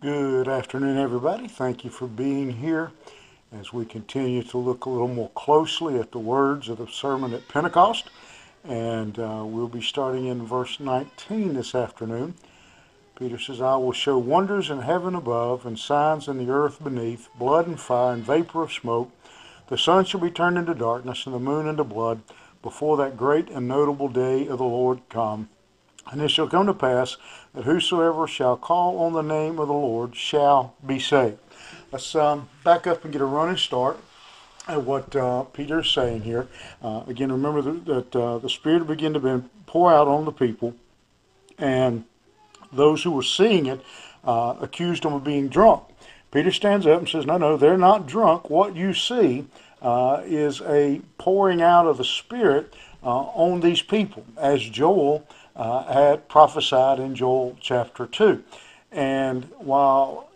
Good afternoon, everybody. Thank you for being here as we continue to look a little more closely at the words of the sermon at Pentecost. And uh, we'll be starting in verse 19 this afternoon. Peter says, I will show wonders in heaven above and signs in the earth beneath, blood and fire and vapor of smoke. The sun shall be turned into darkness and the moon into blood before that great and notable day of the Lord come. And it shall come to pass that whosoever shall call on the name of the Lord shall be saved. Let's um, back up and get a running start at what uh, Peter is saying here. Uh, again, remember that, uh, the Spirit began to pour out on the people, and those who were seeing it uh, accused them of being drunk. Peter stands up and says, No, no, they're not drunk. What you see uh, is a pouring out of the Spirit uh, on these people, as Joel uh, had prophesied in Joel chapter 2. And while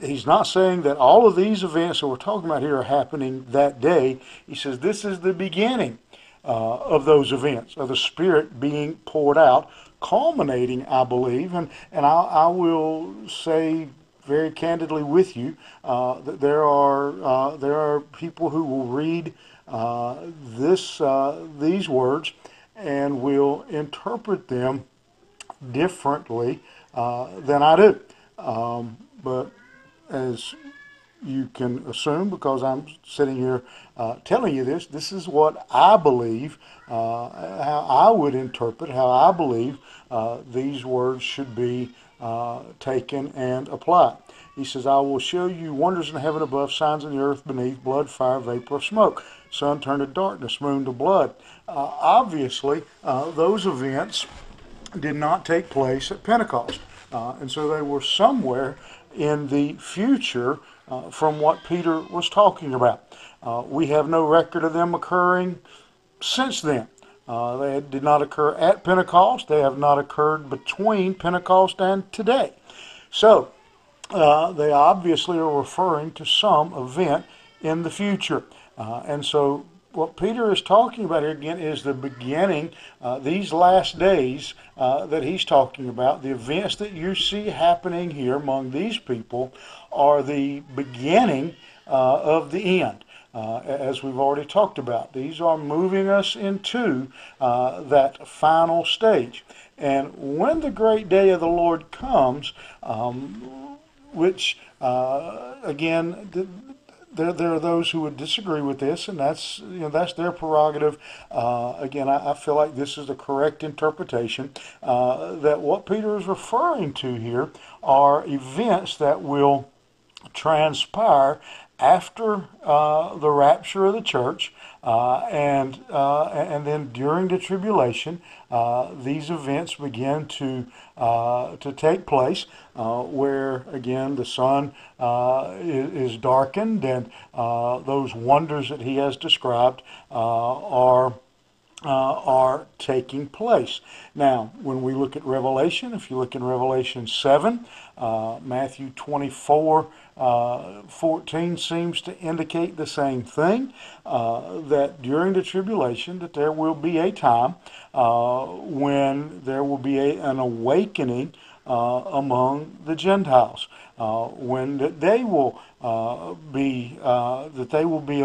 he's not saying that all of these events that we're talking about here are happening that day, he says this is the beginning uh, of those events, of the Spirit being poured out, culminating, I believe, and, and I, I will say very candidly with you uh, that there are, uh, there are people who will read uh, this, uh, these words and will interpret them differently uh, than I do. Um, but as you can assume, because I'm sitting here uh, telling you this, this is what I believe, uh, how I would interpret, how I believe uh, these words should be uh, taken and applied. He says, I will show you wonders in heaven above, signs in the earth beneath, blood, fire, vapor smoke. Sun turned to darkness, moon to blood. Uh, obviously, uh, those events did not take place at Pentecost. Uh, and so they were somewhere in the future uh, from what Peter was talking about. Uh, we have no record of them occurring since then. Uh, they did not occur at Pentecost. They have not occurred between Pentecost and today. So, they obviously are referring to some event in the future. Uh, and so what Peter is talking about here again is the beginning, uh, these last days uh, that he's talking about, the events that you see happening here among these people are the beginning uh, of the end. Uh, as we've already talked about, these are moving us into uh, that final stage. And when the great day of the Lord comes, um, which uh, again, there, there are those who would disagree with this, and that's you know that's their prerogative. Uh, again, I, I, feel like this is the correct interpretation. Uh, that what Peter is referring to here are events that will transpire after uh, the rapture of the church, uh, and uh, and then during the tribulation, uh, these events begin to uh, to take place, uh, where again the sun is, is, darkened, and those wonders that he has described are. Are taking place. Now, when we look at Revelation, if you look in Revelation 7, Matthew 24, uh, 14 seems to indicate the same thing, uh, that during the tribulation that there will be a time uh, when there will be a, an awakening uh, among the Gentiles, uh, when they will uh, be, that they will be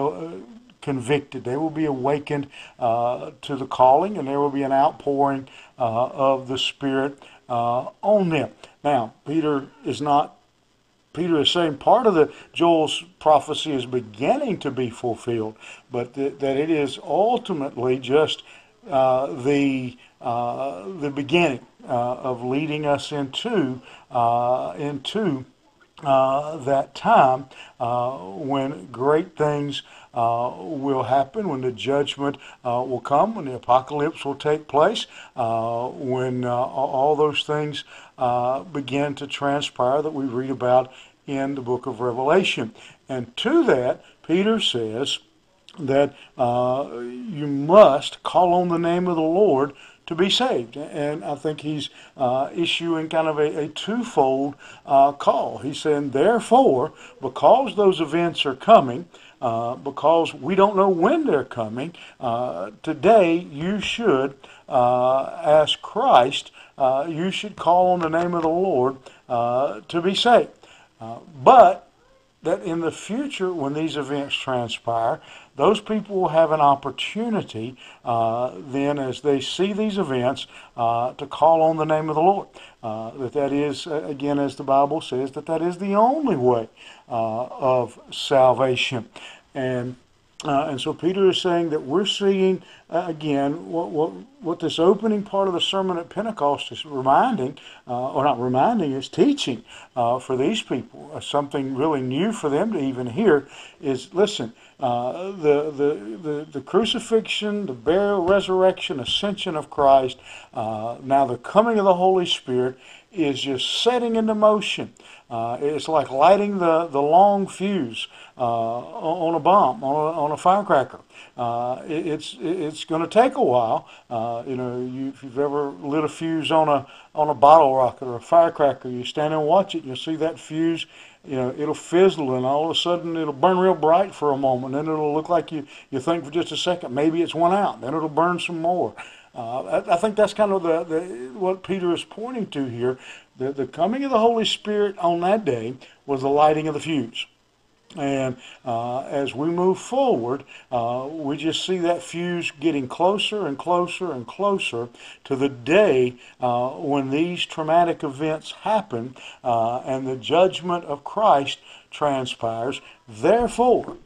convicted. They will be awakened uh, to the calling, and there will be an outpouring uh, of the Spirit uh, on them. Now, Peter is not Peter is saying part of the Joel's prophecy is beginning to be fulfilled, but th- that it is ultimately just uh, the uh, the beginning uh, of leading us into into uh, that time uh, when great things uh, will happen, when the judgment uh, will come, when the apocalypse will take place, uh, when all those things begin to transpire that we read about in the book of Revelation. And to that, Peter says that uh, you must call on the name of the Lord to be saved. And I think he's uh, issuing kind of a, a twofold uh, call. He's saying, therefore, because those events are coming, uh, because we don't know when they're coming. Uh, today, you should uh, ask Christ, uh, you should call on the name of the Lord to be saved. But that in the future, when these events transpire, those people will have an opportunity uh, then, as they see these events, uh, to call on the name of the Lord. Uh, that that is, uh, again, as the Bible says, that that is the only way uh, of salvation. And uh, and so Peter is saying that we're seeing again what, what what this opening part of the sermon at Pentecost is reminding, uh, or not reminding, is teaching uh, for these people. Uh, something really new for them to even hear is listen. Uh, the, the, the, the crucifixion, the burial, resurrection, ascension of Christ, now the coming of the Holy Spirit is just setting into motion. Uh, it's like lighting the, the long fuse uh, on a bomb, on a, on a firecracker. Uh, it, it's it's going to take a while. Uh, you know, you, if you've ever lit a fuse on a on a bottle rocket or a firecracker, you stand and watch it, you'll see that fuse. You know, it'll fizzle, and all of a sudden it'll burn real bright for a moment. Then it'll look like you you think for just a second maybe it's one out. Then it'll burn some more. Uh, I, I, think that's kind of the, the, what Peter is pointing to here. The, the coming of the Holy Spirit on that day was the lighting of the fuse. And uh, as we move forward, uh, we just see that fuse getting closer and closer and closer to the day uh, when these traumatic events happen uh, and the judgment of Christ transpires. Therefore,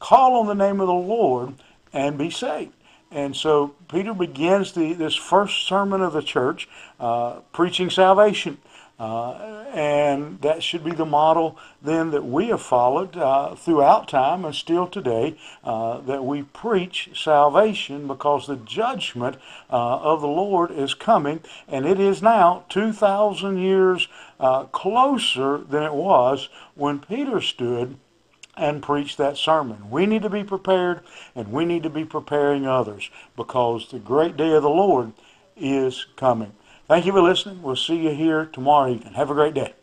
call on the name of the Lord and be saved. And so Peter begins the, this first sermon of the church uh, preaching salvation. Uh, and that should be the model then that we have followed uh, throughout time and still today uh, that we preach salvation because the judgment uh, of the Lord is coming and it is now 2,000 years uh, closer than it was when Peter stood and preach that sermon. We need to be prepared and we need to be preparing others because the great day of the Lord is coming. Thank you for listening. We'll see you here tomorrow evening. Have a great day.